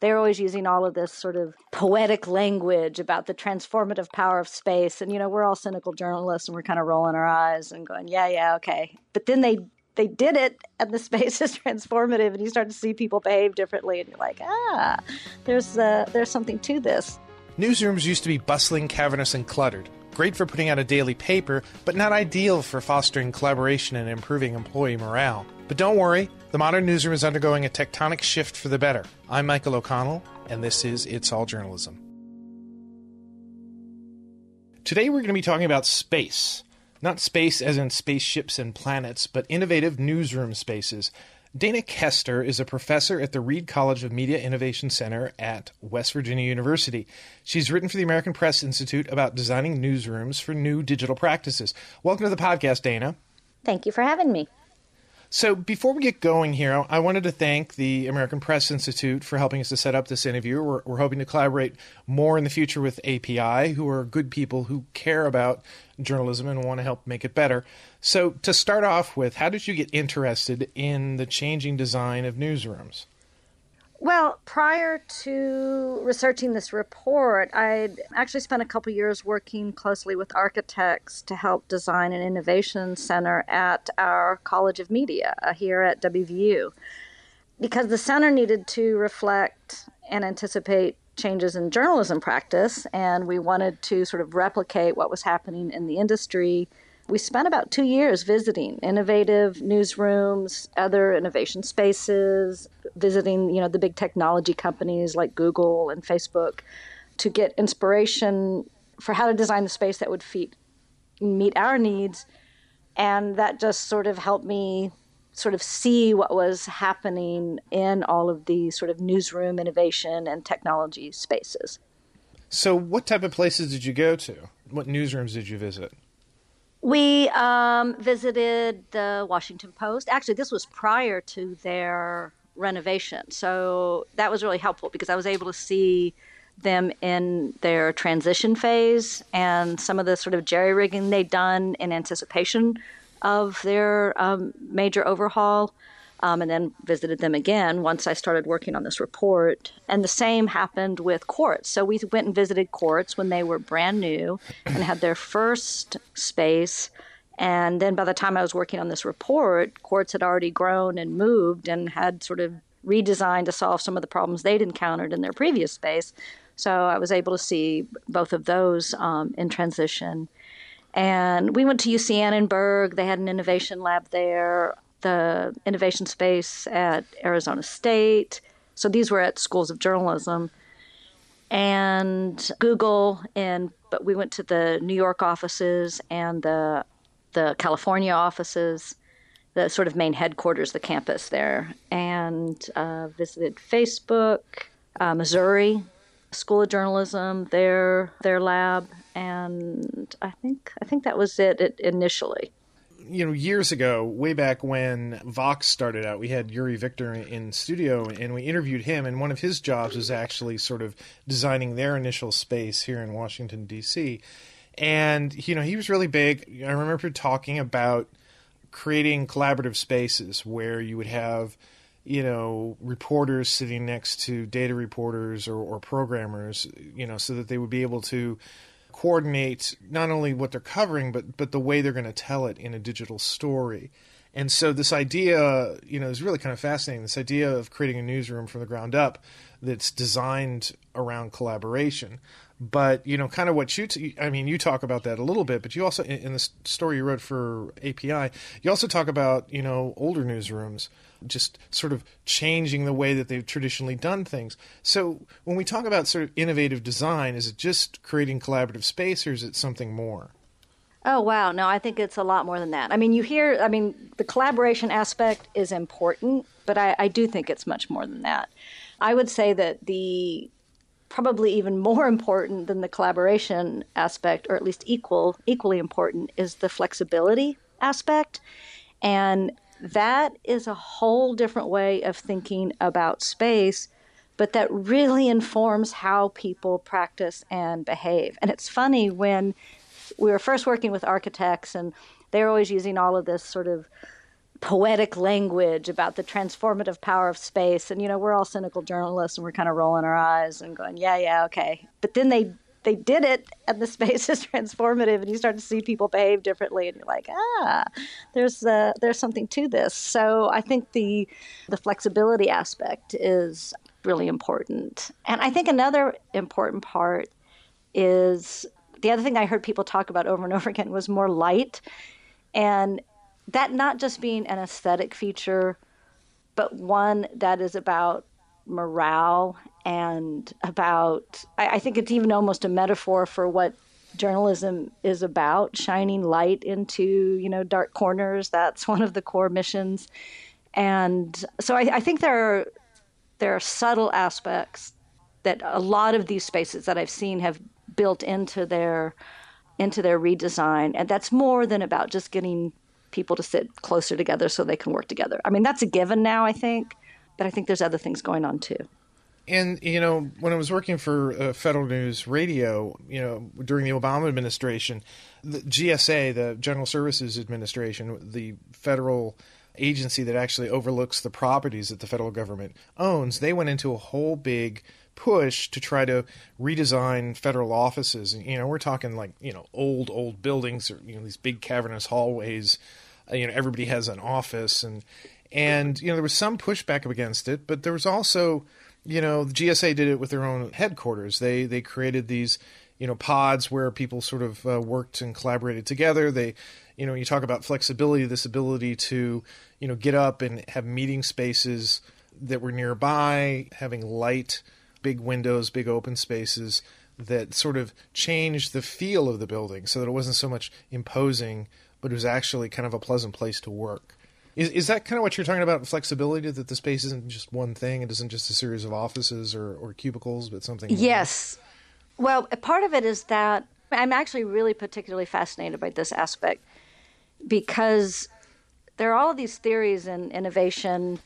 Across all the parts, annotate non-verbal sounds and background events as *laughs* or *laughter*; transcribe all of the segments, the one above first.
they're always using all of this sort of poetic language about the transformative power of space. And, you know, we're all cynical journalists and we're kind of rolling our eyes and going, yeah, yeah, okay. But then they, they did it and the *laughs* space is transformative and you start to see people behave differently and you're like, ah, there's, uh, there's something to this. Newsrooms used to be bustling, cavernous, and cluttered. Great for putting out a daily paper, but not ideal for fostering collaboration and improving employee morale. But don't worry, the modern newsroom is undergoing a tectonic shift for the better. I'm Michael O'Connell, and this is It's All Journalism. Today we're going to be talking about space. Not space as in spaceships and planets, but innovative newsroom spaces. Dana Coester is a professor at the Reed College of Media Innovation Center at West Virginia University. She's written for the American Press Institute about designing newsrooms for new digital practices. Welcome to the podcast, Dana. Thank you for having me. So, before we get going here, I wanted to thank the American Press Institute for helping us to set up this interview. We're, we're, hoping to collaborate more in the future with API, who are good people who care about journalism and want to help make it better. So, to start off with, how did you get interested in the changing design of newsrooms? Well, prior to researching this report, I'd actually spent a couple years working closely with architects to help design an innovation center at our College of Media uh, here at WVU. Because the center needed to reflect and anticipate changes in journalism practice, and we wanted to sort of replicate what was happening in the industry we spent about two years visiting innovative newsrooms, other innovation spaces, visiting, you know, the big technology companies like Google and Facebook to get inspiration for how to design the space that would feed, meet our needs. And that just sort of helped me sort of see what was happening in all of these sort of newsroom innovation and technology spaces. So, what type of places did you go to? What newsrooms did you visit? We um, visited the Washington Post. Actually, this was prior to their renovation. So that was really helpful because I was able to see them in their transition phase and some of the sort of jerry rigging they'd done in anticipation of their um, major overhaul um, and then visited them again once I started working on this report. And the same happened with Quartz. So we went and visited Quartz when they were brand new and had their first space. And then by the time I was working on this report, Quartz had already grown and moved and had sort of redesigned to solve some of the problems they'd encountered in their previous space. So I was able to see both of those um, in transition. And we went to UC Annenberg. They had an innovation lab there the innovation space at Arizona State. So these were at schools of journalism. And Google and but we went to the New York offices and the the California offices, the sort of main headquarters, the campus there, and uh, visited Facebook, uh, Missouri School of Journalism, their their lab, and I think I think that was it, it initially you know, years ago, way back when Vox started out, we had Yuri Victor in studio and we interviewed him. And one of his jobs was actually sort of designing their initial space here in Washington, D.C. And, you know, he was really big. I remember talking about creating collaborative spaces where you would have, you know, reporters sitting next to data reporters or, or programmers, you know, so that they would be able to coordinate not only what they're covering but but the way they're going to tell it in a digital story. And so this idea, you know, is really kind of fascinating. This idea of creating a newsroom from the ground up that's designed around collaboration. But you know, kind of what you, t- I mean, you talk about that a little bit, but you also in the story you wrote for API, you also talk about you know older newsrooms just sort of changing the way that they've traditionally done things. So when we talk about sort of innovative design, is it just creating collaborative space or is it something more? Oh, wow. No, I think it's a lot more than that. I mean, you hear, I mean, the collaboration aspect is important, but I, I do think it's much more than that. I would say that the probably even more important than the collaboration aspect, or at least equal, equally important, is the flexibility aspect. And that is a whole different way of thinking about space, but that really informs how people practice and behave. And it's funny when we were first working with architects and they're always using all of this sort of poetic language about the transformative power of space. And, you know, we're all cynical journalists and we're kind of rolling our eyes and going, yeah, yeah, okay. But then they they did it and the space *laughs* is transformative and you start to see people behave differently and you're like ah there's uh, there's something to this. So i think the the flexibility aspect is really important. And i think another important part is the other thing i heard people talk about over and over again was more light and that not just being an aesthetic feature but one that is about morale and about, I, I think it's even almost a metaphor for what journalism is about shining light into you know dark corners. That's one of the core missions. And so I, I, think there are there are subtle aspects that a lot of these spaces that I've seen have built into their into their redesign. And that's more than about just getting people to sit closer together so they can work together. I mean that's a given now I think but I think there's other things going on too and you know when I was working for uh, Federal News Radio, you know during the Obama administration, the GSA, the General Services Administration, the federal agency that actually overlooks the properties that the federal government owns, they went into a whole big push to try to redesign federal offices. And, you know, we're talking like you know old old buildings or you know these big cavernous hallways. Uh, you know, everybody has an office and and you know there was some pushback against it, but there was also you know, the GSA did it with their own headquarters. They they created these, you know, pods where people sort of uh, worked and collaborated together. They, you know, you talk about flexibility, this ability to, you know, get up and have meeting spaces that were nearby, having light, big windows, big open spaces that sort of changed the feel of the building so that it wasn't so much imposing, but it was actually kind of a pleasant place to work. Is is that kind of what you're talking about? Flexibility that the space isn't just one thing; it isn't just a series of offices or, or cubicles, but something. Yes. Well, part of it is that I'm actually really particularly fascinated by this aspect because there are all these theories in innovation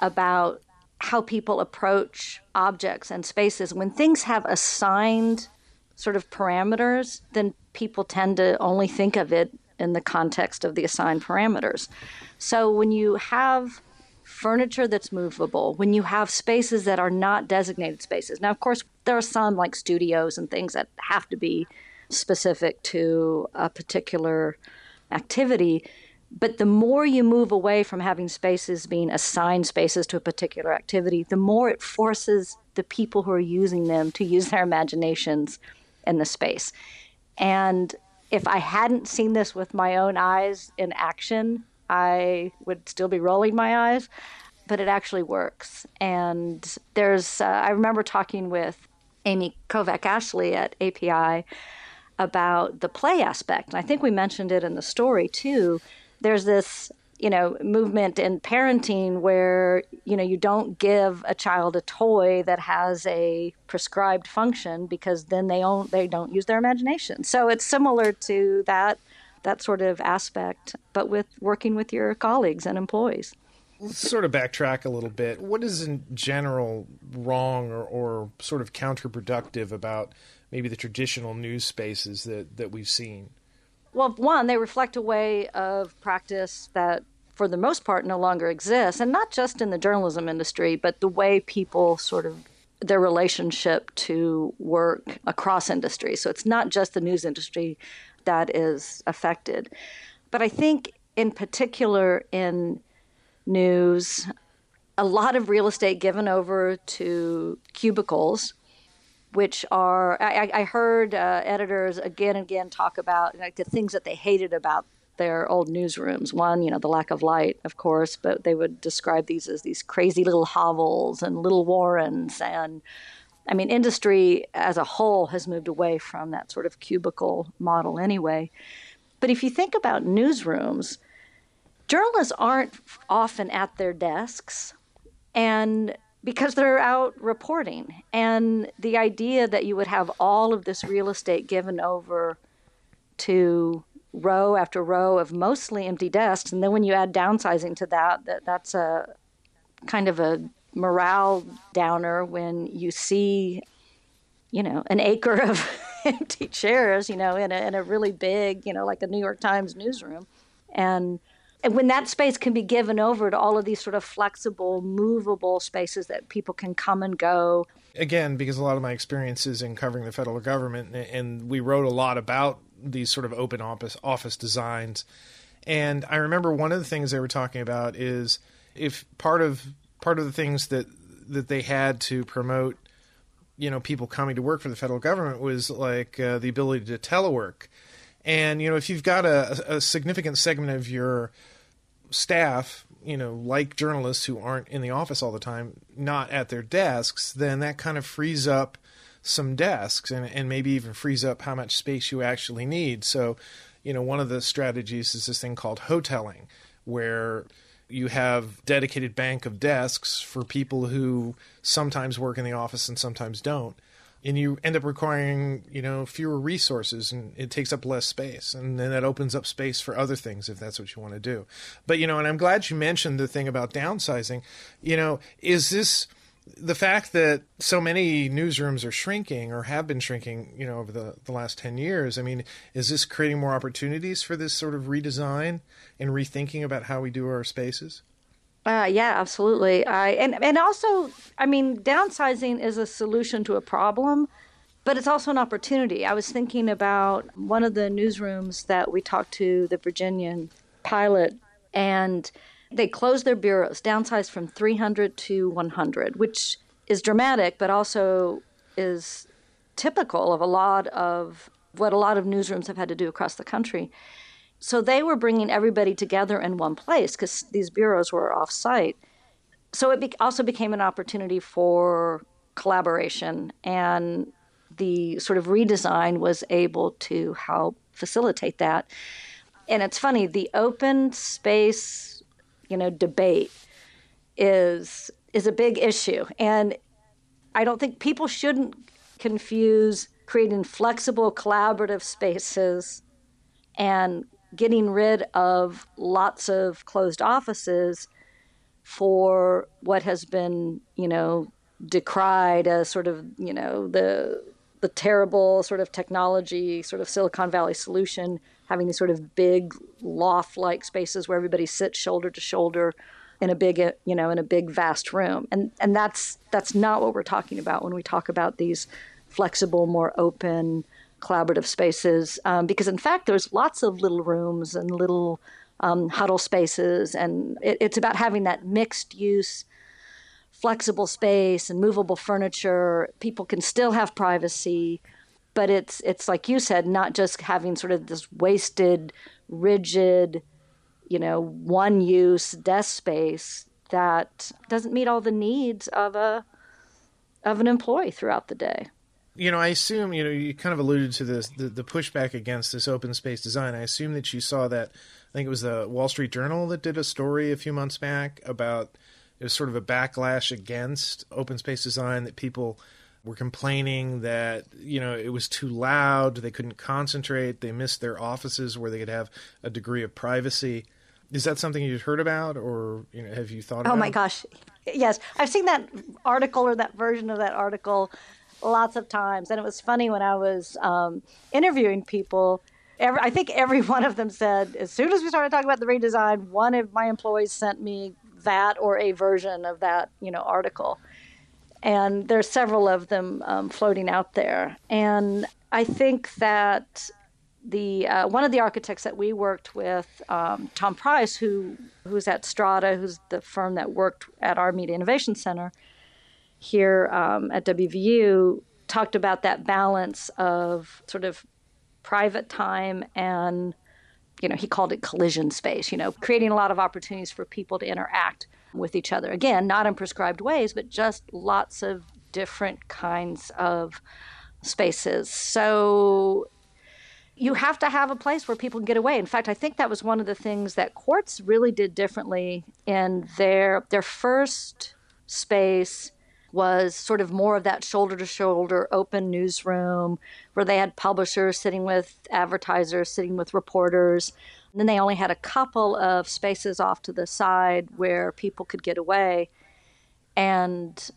about how people approach objects and spaces. When things have assigned sort of parameters, then people tend to only think of it in the context of the assigned parameters. So when you have furniture that's movable, when you have spaces that are not designated spaces. Now, of course, there are some like studios and things that have to be specific to a particular activity. But the more you move away from having spaces being assigned spaces to a particular activity, the more it forces the people who are using them to use their imaginations in the space. And if I hadn't seen this with my own eyes in action, I would still be rolling my eyes, but it actually works. And there's, uh, I remember talking with Amy Kovac Ashley at API about the play aspect. And I think we mentioned it in the story too. There's this you know movement in parenting where you know you don't give a child a toy that has a prescribed function because then they don't they don't use their imagination. So it's similar to that that sort of aspect but with working with your colleagues and employees. Let's sort of backtrack a little bit. What is in general wrong or, or sort of counterproductive about maybe the traditional news spaces that that we've seen? Well, one, they reflect a way of practice that for the most part no longer exists. And not just in the journalism industry but the way people sort of their relationship to work across industries. So it's not just the news industry that is affected. But i think in particular in news a lot of real estate given over to cubicles which are I, I heard uh, editors again and again talk about like the things that they hated about their old newsrooms. One, you know, the lack of light, of course, but they would describe these as these crazy little hovels and little warrens. And I mean, industry as a whole has moved away from that sort of cubicle model anyway. But if you think about newsrooms, journalists aren't often at their desks. And because they're out reporting. And the idea that you would have all of this real estate given over to row after row of mostly empty desks. And then when you add downsizing to that, that that's a kind of a morale downer when you see, you know, an acre of *laughs* empty chairs, you know, in a, in a really big, you know, like a New York Times newsroom. And and when that space can be given over to all of these sort of flexible, movable spaces that people can come and go. Again, because a lot of my experiences in covering the federal government, and we wrote a lot about these sort of open office office designs. And I remember one of the things they were talking about is if part of part of the things that that they had to promote, you know, people coming to work for the federal government was like uh, the ability to telework. And you know, if you've got a, a significant segment of your staff, you know, like journalists who aren't in the office all the time, not at their desks, then that kind of frees up some desks and, and maybe even frees up how much space you actually need. So, you know, one of the strategies is this thing called hoteling, where you have dedicated bank of desks for people who sometimes work in the office and sometimes don't. And you end up requiring you know fewer resources and it takes up less space. And then that opens up space for other things if that's what you want to do. But you know and i'm glad you mentioned the thing about downsizing. You know is this the fact that so many newsrooms are shrinking or have been shrinking you know over the, the last 10 years i mean is this creating more opportunities for this sort of redesign and rethinking about how we do our spaces uh, yeah, absolutely. I and and also, I mean, downsizing is a solution to a problem, but it's also an opportunity. I was thinking about one of the newsrooms that we talked to, the Virginian pilot, and they closed their bureaus, downsized from 300 to 100, which is dramatic, but also is typical of a lot of what a lot of newsrooms have had to do across the country. So they were bringing everybody together in one place because these bureaus were off site. So it be- also became an opportunity for collaboration, and the sort of redesign was able to help facilitate that. And it's funny, the open space, you know, debate is is a big issue, and I don't think people shouldn't confuse creating flexible collaborative spaces and getting rid of lots of closed offices for what has been, you know, decried as sort of, you know, the the terrible sort of technology, sort of Silicon Valley solution, having these sort of big loft-like spaces where everybody sits shoulder to shoulder in a big, you know, in a big vast room. And and that's that's not what we're talking about when we talk about these flexible, more open, collaborative spaces um, because, in fact, there's lots of little rooms and little um, huddle spaces, and it, it's about having that mixed use, flexible space and movable furniture. People can still have privacy, but it's it's like you said, not just having sort of this wasted, rigid, you know, one use desk space that doesn't meet all the needs of a of an employee throughout the day you know, I assume you know you kind of alluded to this the, the pushback against this open space design. I assume that you saw that. I think it was the Wall Street Journal that did a story a few months back about it was sort of a backlash against open space design that people were complaining that you know it was too loud, they couldn't concentrate, they missed their offices where they could have a degree of privacy. Is that something you've heard about, or you know, have you thought? About Oh about? my gosh, yes, I've seen that article or that version of that article lots of times. And it was funny when I was um, interviewing people. Every, I think every *laughs* one of them said, as soon as we started talking about the redesign, one of my employees sent me that or a version of that, you know, article. And there's several of them um, floating out there. And I think that the uh, one of the architects that we worked with, um, Tom Price, who who's at Strata, who's the firm that worked at our Media Innovation Center, here um, at WVU talked about that balance of sort of private time and you know he called it collision space you know creating a lot of opportunities for people to interact with each other. Again not in prescribed ways but just lots of different kinds of spaces. So you have to have a place where people can get away. In fact i think that was one of the things that Quartz really did differently in their their first space was sort of more of that shoulder to shoulder open newsroom where they had publishers sitting with advertisers, sitting with reporters. And then they only had a couple of spaces off to the side where people could get away. And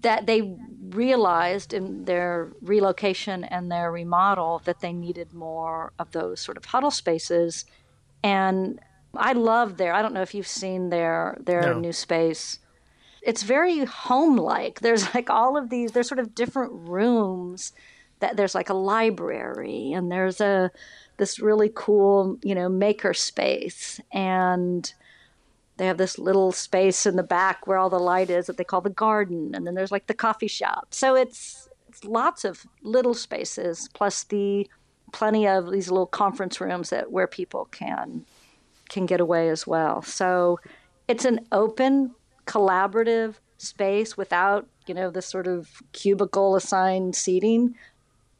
that they realized in their relocation and their remodel that they needed more of those sort of huddle spaces. And I love their. I don't know if you've seen their their No. new space. It's very home-like. There's like all of these. There's sort of different rooms. That there's like a library and there's a this really cool you know maker space and they have this little space in the back where all the light is that they call the garden and then there's like the coffee shop so it's, it's lots of little spaces plus the plenty of these little conference rooms that where people can can get away as well so it's an open collaborative space without you know this sort of cubicle assigned seating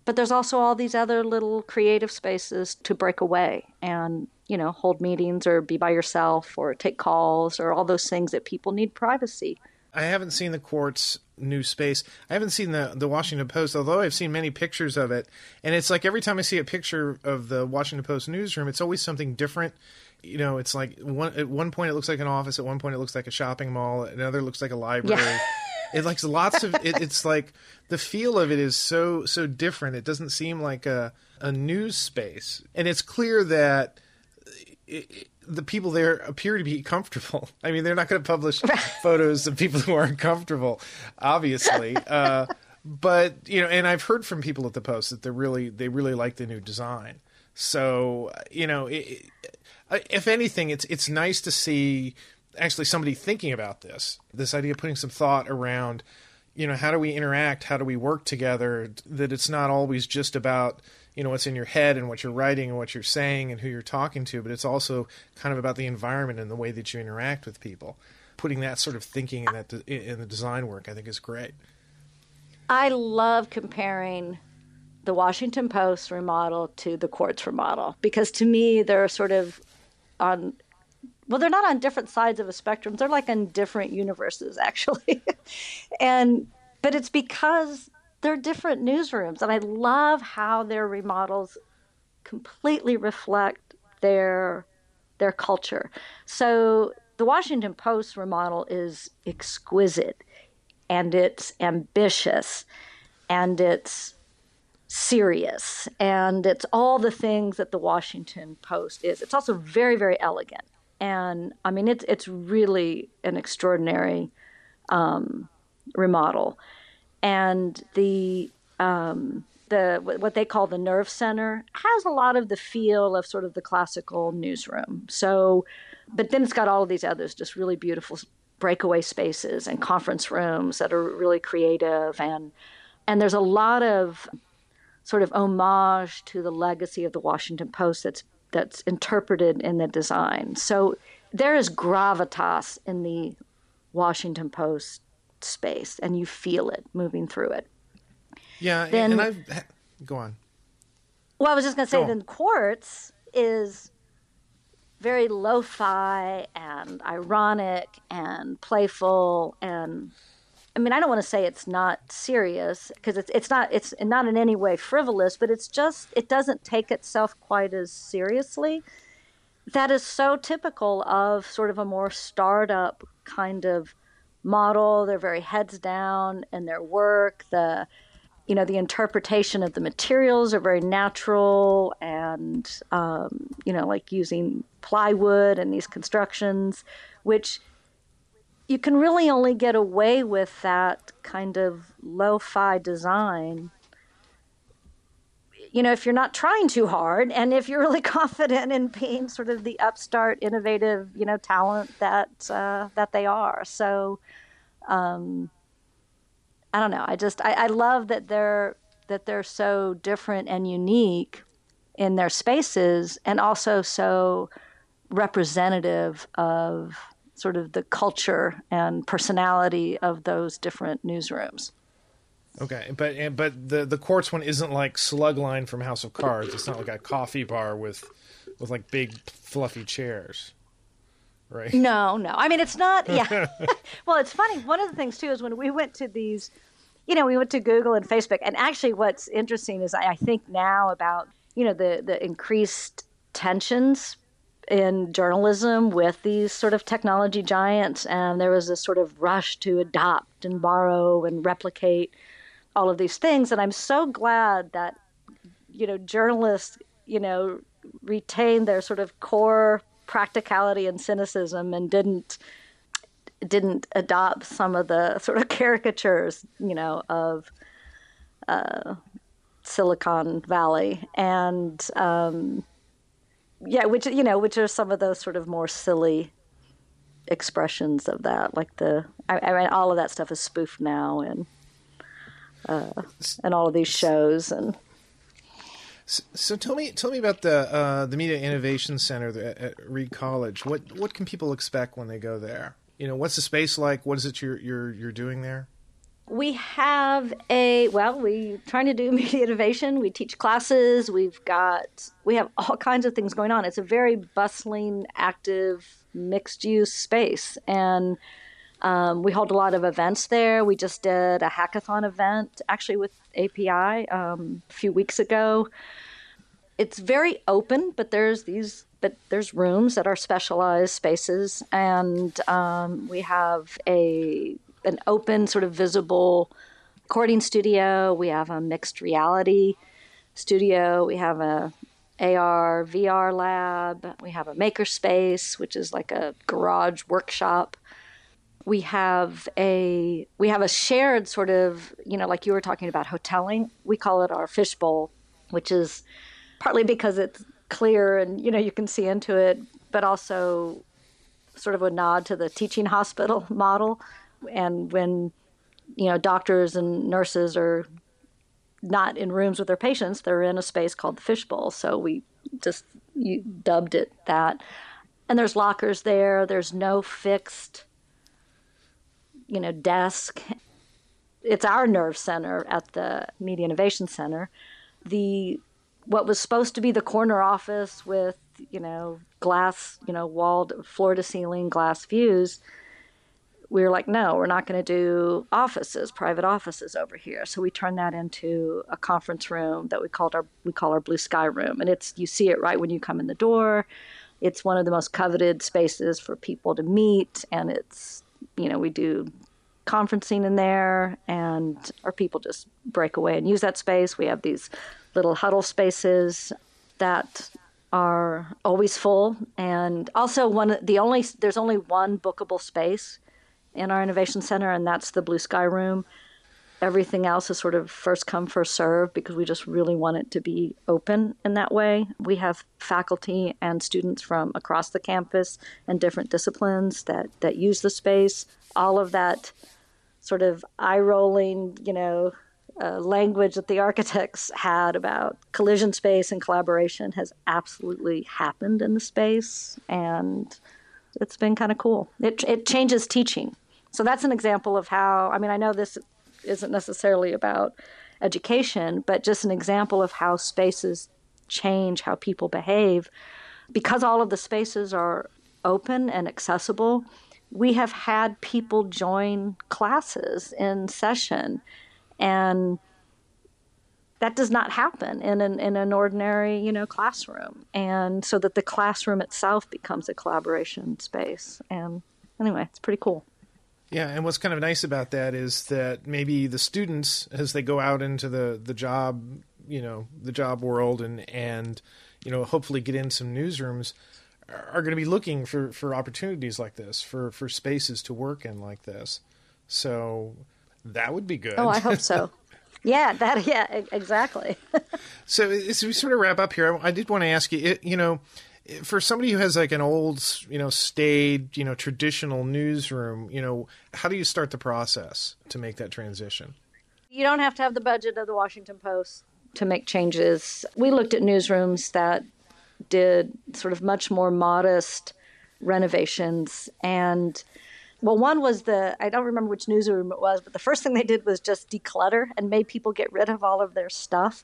but there's also all these other little creative spaces to break away and you know hold meetings or be by yourself or take calls or all those things that people need privacy I haven't seen the Quartz new space. I haven't seen the the Washington Post, although I've seen many pictures of it. And it's like every time I see a picture of the Washington Post newsroom, it's always something different. You know, it's like one at one point it looks like an office, at one point it looks like a shopping mall, at another looks like a library. Yeah. *laughs* it likes lots of it, it's like the feel of it is so so different. It doesn't seem like a a news space, and it's clear that it, the people there appear to be comfortable. *laughs* I mean, they're not going to publish *laughs* photos of people who aren't comfortable, obviously. Uh, but you know, and I've heard from people at the Post that they really they really like the new design. So you know, it, it, if anything, it's it's nice to see actually somebody thinking about this. This idea of putting some thought around, you know, how do we interact? How do we work together? That it's not always just about you know what's in your head and what you're writing and what you're saying and who you're talking to, but it's also kind of about the environment and the way that you interact with people. Putting that sort of thinking in that in the design work, I think, is great. i love comparing the washington post remodel to the quartz remodel because to me they're sort of on well they're not on different sides of a spectrum. They're like in different universes actually. *laughs* And but it's because they're different newsrooms and i love how their remodels completely reflect their their culture. So the washington post remodel is exquisite and it's ambitious and it's serious and it's all the things that the washington post is it's also very very elegant and i mean it's it's really an extraordinary um, remodel and the um, the what they call the nerve center has a lot of the feel of sort of the classical newsroom. So, but then it's got all of these others, just really beautiful breakaway spaces and conference rooms that are really creative and and there's a lot of sort of homage to the legacy of the Washington Post that's that's interpreted in the design. So there is gravitas in the Washington Post space and you feel it moving through it. Yeah, Then- and I've go on. Well, I was just going to say Go then Quartz is very lo-fi and ironic and playful and I mean, I don't want to say it's not serious because it's it's not it's not in any way frivolous, but it's just it doesn't take itself quite as seriously. That is so typical of sort of a more startup kind of model. They're very heads down in their work. The you know the interpretation of the materials are very natural and um, you know like using plywood and these constructions which you can really only get away with that kind of lo-fi design you know if you're not trying too hard and if you're really *laughs* confident in being sort of the upstart innovative you know talent that uh, that they are so um, I don't know. I just I, I love that they're that they're so different and unique in their spaces and also so representative of sort of the culture and personality of those different newsrooms. Okay, but but the the quartz one isn't like Slugline from House of Cards. It's not like a coffee bar with with like big fluffy chairs, right? No, no. I mean, it's not. Yeah. *laughs* *laughs* well, it's funny. One of the things too is when we went to these, you know, we went to Google and Facebook, and actually, what's interesting is I, I think now about you know the the increased tensions in journalism with these sort of technology giants, and there was this sort of rush to adopt and borrow and replicate all of these things, and I'm so glad that you know journalists, you know, retain their sort of core practicality and cynicism and didn't didn't adopt some of the *laughs* sort of caricatures, you know, of uh, Silicon Valley, and um, yeah, which you know, which are some of those sort of more silly expressions of that, like the I, I mean, all of that stuff is spoofed now, and uh, and all of these shows and. So, so, tell me, tell me about the uh, the Media Innovation Center at Reed College. What what can people expect when they go there? You know, what's the space like? What is it you're you're you're doing there? We have a well, We're trying to do *laughs* media innovation. We teach classes. We've got we have all kinds of things going on. It's a very bustling, active, mixed use space, and um, we hold a lot of events there. We just did a hackathon event actually with API um, a few weeks ago. It's very open, but there's these but there's rooms that are specialized spaces, and um, we have a an open, sort of visible recording studio. We have a mixed reality studio. We have a AR, VR lab. We have a makerspace, which is like a garage workshop. We have a we have a shared sort of you know like you were talking about hoteling. We call it our fishbowl, which is partly because it's clear and you know you can see into it, but also sort of a nod to the teaching hospital *laughs* model and when you know doctors and nurses are not in rooms with their patients they're in a space called the fishbowl. So we just dubbed it that. And there's lockers there. There's no fixed you know desk. It's our nerve center at the media innovation center. The what was supposed to be the corner office with you know glass you know walled floor to ceiling glass views we were like, no, we're not going to do offices, private offices over here. So we turned that into a conference room that we called our we call our blue sky room, and it's you see it right when you come in the door. It's one of the most coveted spaces for people to meet, and it's you know we do conferencing in there, and our people just break away and use that space. We have these little huddle spaces that are always full and also one the only there's only one bookable space in our innovation center, and that's the Blue Sky Room. Everything else is sort of first come, first serve because we just really want it to be open in that way. We have faculty and students from across the campus and different disciplines that, that use the space. All of that sort of eye rolling, you know, uh, language that the architects had about collision space and collaboration has absolutely happened in the space. And it's been kind of cool. It, it changes teaching. So that's an example of how, I mean, I know this isn't necessarily about education, but just an example of how spaces change how people behave. Because all of the spaces are open and accessible, we have had people join classes in session. And that does not happen in an, in an ordinary you know classroom and so that the classroom itself becomes a collaboration space and anyway it's pretty cool yeah, and what's kind of nice about that is that maybe the students, as they go out into the the job, you know, the job world, and and you know, hopefully get in some newsrooms, are going to be looking for for opportunities like this, for for spaces to work in like this. So that would be good. Oh, I hope so. *laughs* yeah, that yeah, exactly. *laughs* so as we sort of wrap up here, I, I did want to ask you, you know for somebody who has like an old, you know, staid, you know, traditional newsroom, you know, how do you start the process to make that transition? You don't have to have the budget of the Washington Post to make changes. We looked at newsrooms that did sort of much more modest renovations and well one was the i don't remember which newsroom it was but the first thing they did was just declutter and made people get rid of all of their stuff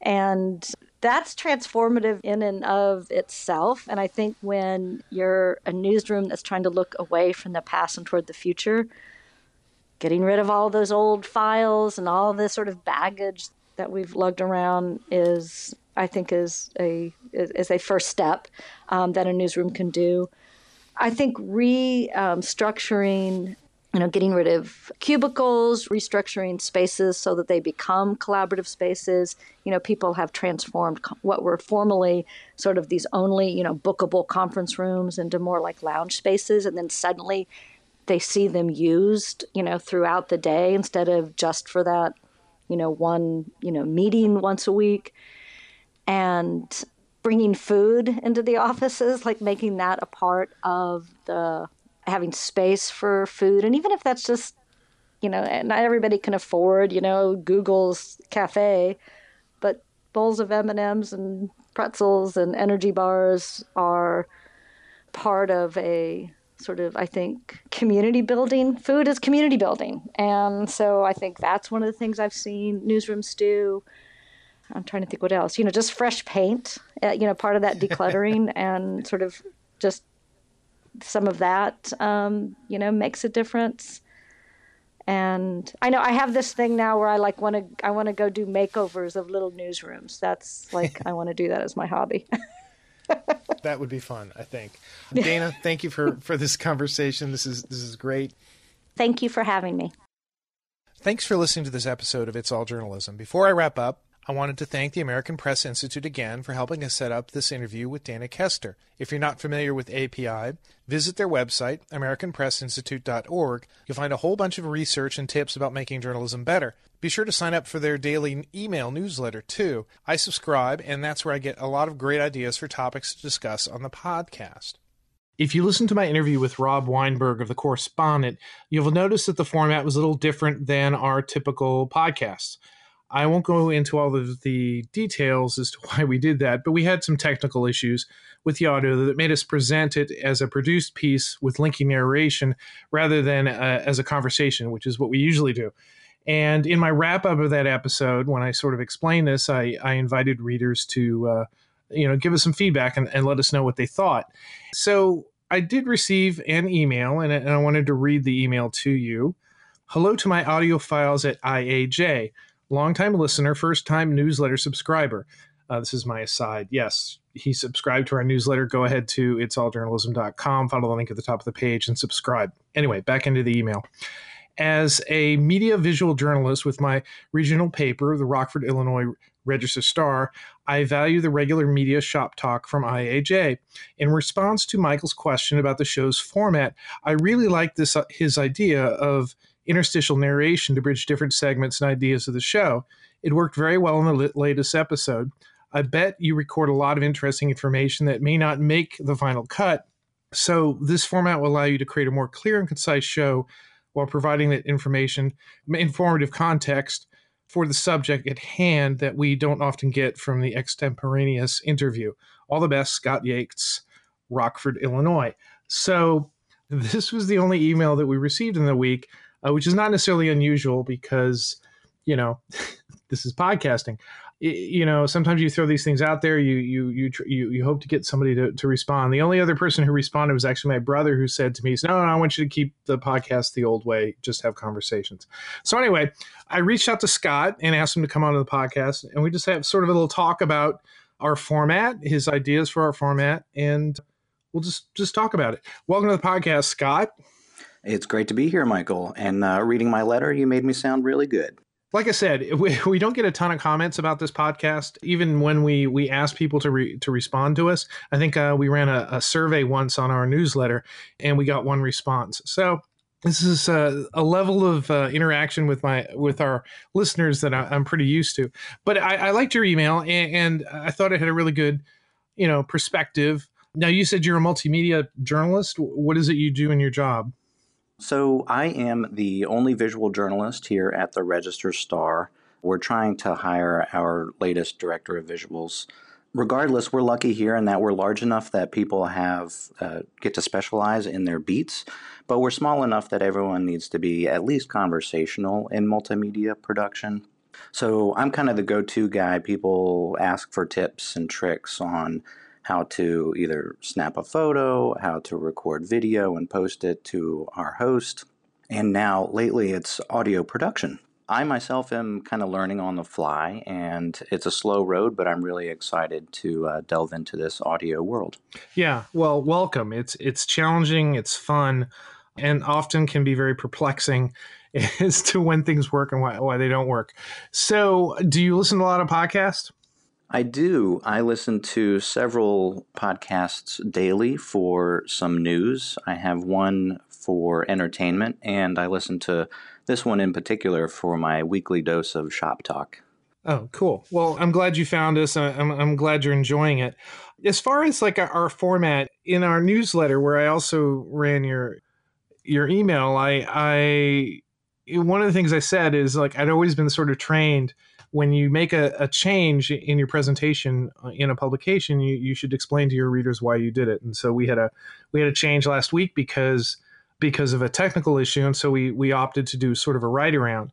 and that's transformative in and of itself. And I think when you're a newsroom that's trying to look away from the past and toward the future, getting rid of all those old files and all this sort of baggage that we've lugged around is, I think, is a is a first step um, that a newsroom can do. I think restructuring um, you know, getting rid of cubicles, restructuring spaces so that they become collaborative spaces. You know, people have transformed what were formerly sort of these only, you know, bookable conference rooms into more like lounge spaces. And then suddenly they see them used, you know, throughout the day instead of just for that, you know, one, you know, meeting once a week. And bringing food into the *laughs* offices, like making that a part of the having space for food, and even if that's just you know, not everybody can afford you know Google's cafe, but bowls of M and M's and pretzels and energy bars are part of a sort of I think community building. Food is community building, and so I think that's one of the things I've seen newsrooms do. I'm trying to think what else. You know, just fresh paint. Uh, you know, part of that *laughs* decluttering and sort of just some of that, um, you know, makes a difference. And I know I have this thing now where I like want to I want to go do makeovers of little newsrooms. That's like *laughs* I want to do that as my hobby. *laughs* that would be fun, I think. *laughs* Dana, thank you for for this conversation. This is this is great. Thank you for having me. Thanks for listening to this episode of It's All Journalism. Before I wrap up, I wanted to thank the American Press Institute again for helping us set up this interview with Dana Coester. If you're not familiar with API, visit their website, AmericanPressInstitute.org. You'll find a whole bunch of research and tips about making journalism better. Be sure to sign up for their daily email newsletter, too. I subscribe, and that's where I get a lot of great ideas for topics to discuss on the podcast. If you listen to my interview with Rob Wijnberg of The Correspondent, you'll notice that the format was a little different than our typical podcasts. I won't go into all of the details as to *laughs* why we did that, but we had some technical issues with the audio that made us present it as a produced piece with linking narration rather than uh, as a conversation, which is what we usually do. And in my wrap up of that episode, when I sort of explained this, I, I invited readers to, uh, you know, give us some feedback and, and, let us know what they thought. So I did receive an email, and, and I wanted to read the email to you. Hello to my audio files at IAJ longtime listener, first time newsletter subscriber. Uh, this is my aside. Yes, he subscribed to our newsletter. Go ahead to itsalljournalism.com, follow the link at the top of the page, and subscribe. Anyway, back into the email. As a media visual journalist with my regional paper, the Rockford, Illinois Register Star, I value the regular media shop talk from IAJ. In response to Michael's question about the show's format, I really like this uh, his idea of interstitial narration to bridge different segments and ideas of the show. It worked very well in the latest episode. I bet you record a lot of interesting information that may not make the final cut. So, this format will allow you to create a more clear and concise show while providing that information, informative context for the subject at hand that we don't often get from the extemporaneous interview. All the best, Scott Yates, Rockford, Illinois. So, this was the only email that we received in the week uh, which is not necessarily unusual because you know *laughs* this is podcasting. you know, sometimes you throw these things out there. You you you you, you hope to get somebody to, to respond. The only other person who responded was actually my brother, who said to me, "No, no, I want you to keep the podcast the old way. Just have conversations." So anyway, I reached out to Scott and asked him to come onto the podcast, and we just have sort of a little talk about our format, his ideas for our format, and we'll just just talk about it. Welcome to the podcast, Scott. It's great to be here, Michael. And uh, reading my letter, you made me sound really good. Like I said, *laughs* we, we don't get a ton of comments about this podcast. Even when we we ask people to re, to respond to us, I think uh, we ran a, a, survey once on our newsletter, and we got one response. So this is a, a level of uh, interaction with my with our listeners that I, am pretty used to. But I, I liked your email, and, and I thought it had a really good, you know, perspective. Now you said you're a multimedia journalist. What is it you do in your job? So, I am the only visual journalist here at the Register Star. We're trying to hire our latest director of visuals. Regardless, we're lucky here in that we're large enough that people have uh, get to specialize in their beats, but we're small enough that everyone needs to be at least conversational in multimedia production. So I'm kind of the go-to guy. People ask for tips and tricks on how to either snap a photo, how to record video and post it to our host. And now, lately, it's audio production. I myself am kind of learning on the fly, and it's a slow road, but I'm really excited to uh, delve into this audio world. Yeah, well, welcome. It's it's challenging. It's fun and often can be very perplexing *laughs* as to when things work and why, why they don't work. So, do you listen to a lot of podcasts? I do. I listen to several podcasts daily for some news. I have one for entertainment, and I listen to this one in particular for my weekly dose of shop talk. Oh, cool. Well, I'm glad you found us. I'm, I'm glad you're enjoying it. As far as like our format in our newsletter, where I also ran your your email, I I one of the things I said is like I'd always been sort of trained when you make a, a change in your presentation uh, in a publication, you, you should explain to your readers why you did it. And so we had a we had a change last week because because of a technical issue, and so we we opted to do sort of a write around.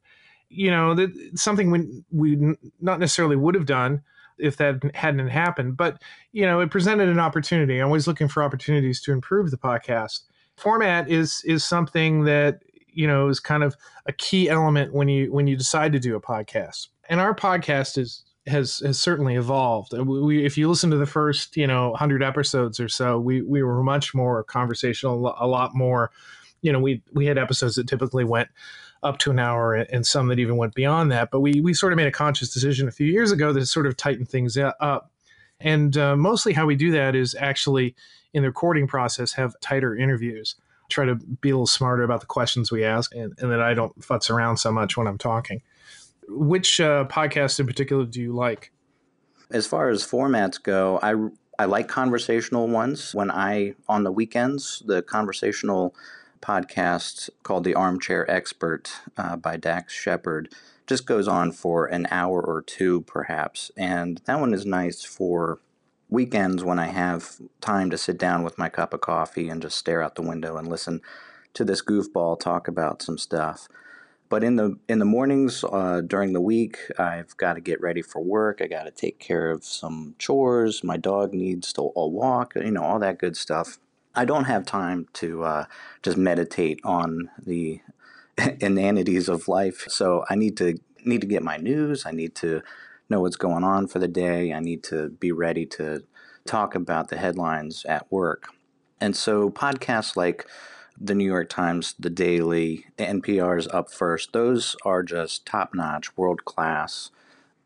You know, that something we we not necessarily would have done if that hadn't happened, but you know, it presented an opportunity. I'm always looking for opportunities to improve the podcast. Format is is something that you know is kind of a key element when you when you decide to do a podcast and our podcast is has has certainly evolved. We, if you listen to the first, you know, hundred episodes or so, we we were much more conversational, a lot more. You know, we we had episodes that typically went up to an hour, and some that even went beyond that. But we we sort of made a conscious decision a few years ago to sort of tighten things up. And uh, mostly, how we do that is actually in the recording process have tighter interviews. Try to be a little smarter about the questions we ask, and, and that I don't futz around so much when I'm talking which uh, podcast in particular do you like? As far as formats go, I I like conversational ones. When I on the weekends, the conversational podcast called The Armchair Expert uh, by Dax Shepard just goes on for an hour or two, perhaps, and that one is nice for weekends when I have time to sit down with my cup of coffee and just stare out the window and listen to this goofball talk about some stuff. But in the in the mornings uh, during the week, I've got to get ready for work. I got to take care of some chores. My dog needs to a walk. You know all that good stuff. I don't have time to uh, just meditate on the *laughs* inanities of life. So I need to need to get my news. I need to know what's going on for the day. I need to be ready to talk about the headlines at work. And so podcasts like the New York Times, the Daily, NPR's Up First, those are just top notch, world class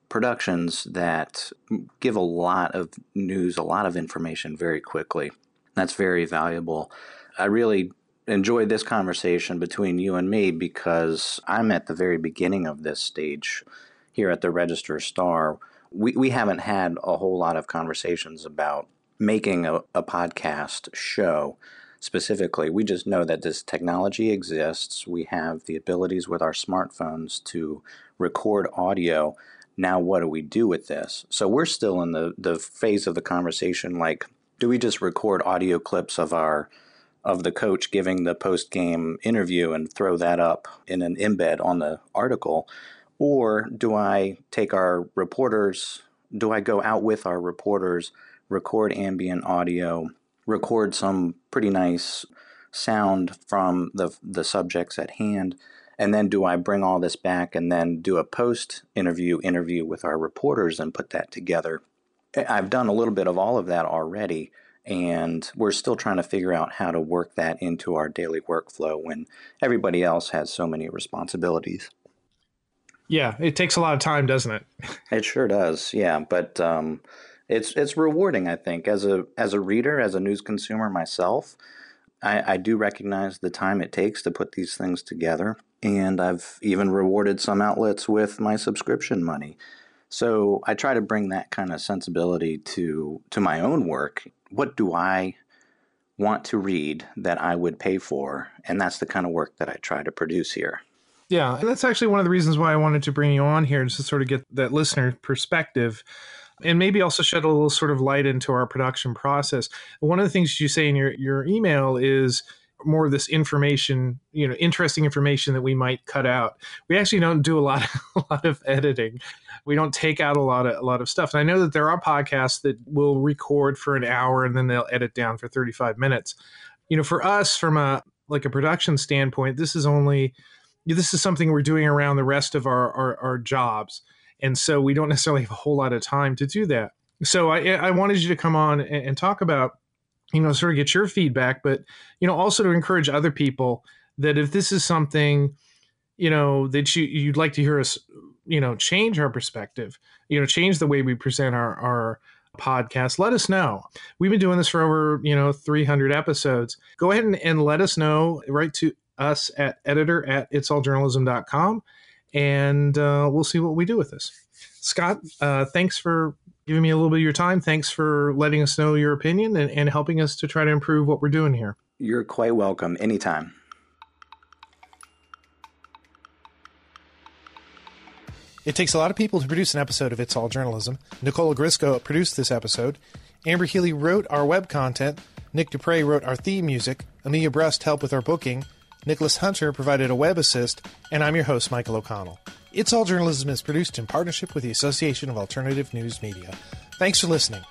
productions that give a lot of news, a lot of information very quickly. That's very valuable. I really enjoyed this conversation between you and me because I'm at the very beginning of this stage here at the Register Star. We, we haven't had a whole lot of conversations about making a, a podcast show specifically. We just know that this technology exists. We have the abilities with our smartphones to record audio. Now, what do we do with this? So, we're still in the, the phase of the conversation like, do we just record audio clips of our of the coach giving the post game interview and throw that up in an embed on the article? Or do I take our reporters, do I go out with our reporters, record ambient audio, record some pretty nice sound from the the subjects at hand. And then do I bring all this back and then do a post interview interview with our reporters and put that together? I've done a little bit of all of that already and we're still trying to figure out how to work that into our daily workflow when everybody else has so many responsibilities. Yeah it takes a lot of time doesn't it? *laughs* It sure does yeah but um, it's it's rewarding. I think as a as a reader, as a news consumer myself, I, I do recognize the time it takes to put these things together, and I've even rewarded some outlets with my subscription money. So I try to bring that kind of sensibility to to my own work. What do I want to read that I would pay for? And that's the kind of work that I try to produce here. Yeah, and that's actually one of the reasons why I wanted to bring you on here, just to sort of get that listener perspective and maybe also shed a little sort of light into our production process. One of the things you say in your, your email is more of this information, you know, interesting information that we might cut out. We actually don't do a lot, of, *laughs* a lot of editing. We don't take out a lot of a lot of stuff. And I know that there are podcasts that will record for an hour and then they'll edit down for 35 minutes. You know, for us, from a like a production standpoint, this is only this is something we're doing around the rest of our, our, our jobs and so we don't necessarily have a whole lot of time to do that. So I, I wanted you to come on and, and talk about you know, sort of get your feedback, but, you know, also to encourage other people that if this is something, you know, that you, you'd like to hear us, you know, change our perspective, you know, change the way we present our, our, podcast let us know. We've been doing this for over you know 300 episodes. Go ahead and, and let us know write to us at editor at itsalljournalism.com and uh, we'll see what we do with this scott uh, thanks for giving me a little bit of your time. Thanks for letting us know your opinion and, and helping us to try to improve what we're doing here. You're quite welcome anytime. It takes a lot of people to produce an episode of It's All Journalism. Nicola Grisco produced this episode. Amber Healy wrote our web content. Nick Dupre wrote our theme music. Amelia Brust helped with our booking. Nicholas Hunter provided a web assist. And I'm your host, Michael O'Connell. It's All Journalism is produced in partnership with the Association of Alternative News Media. Thanks for listening.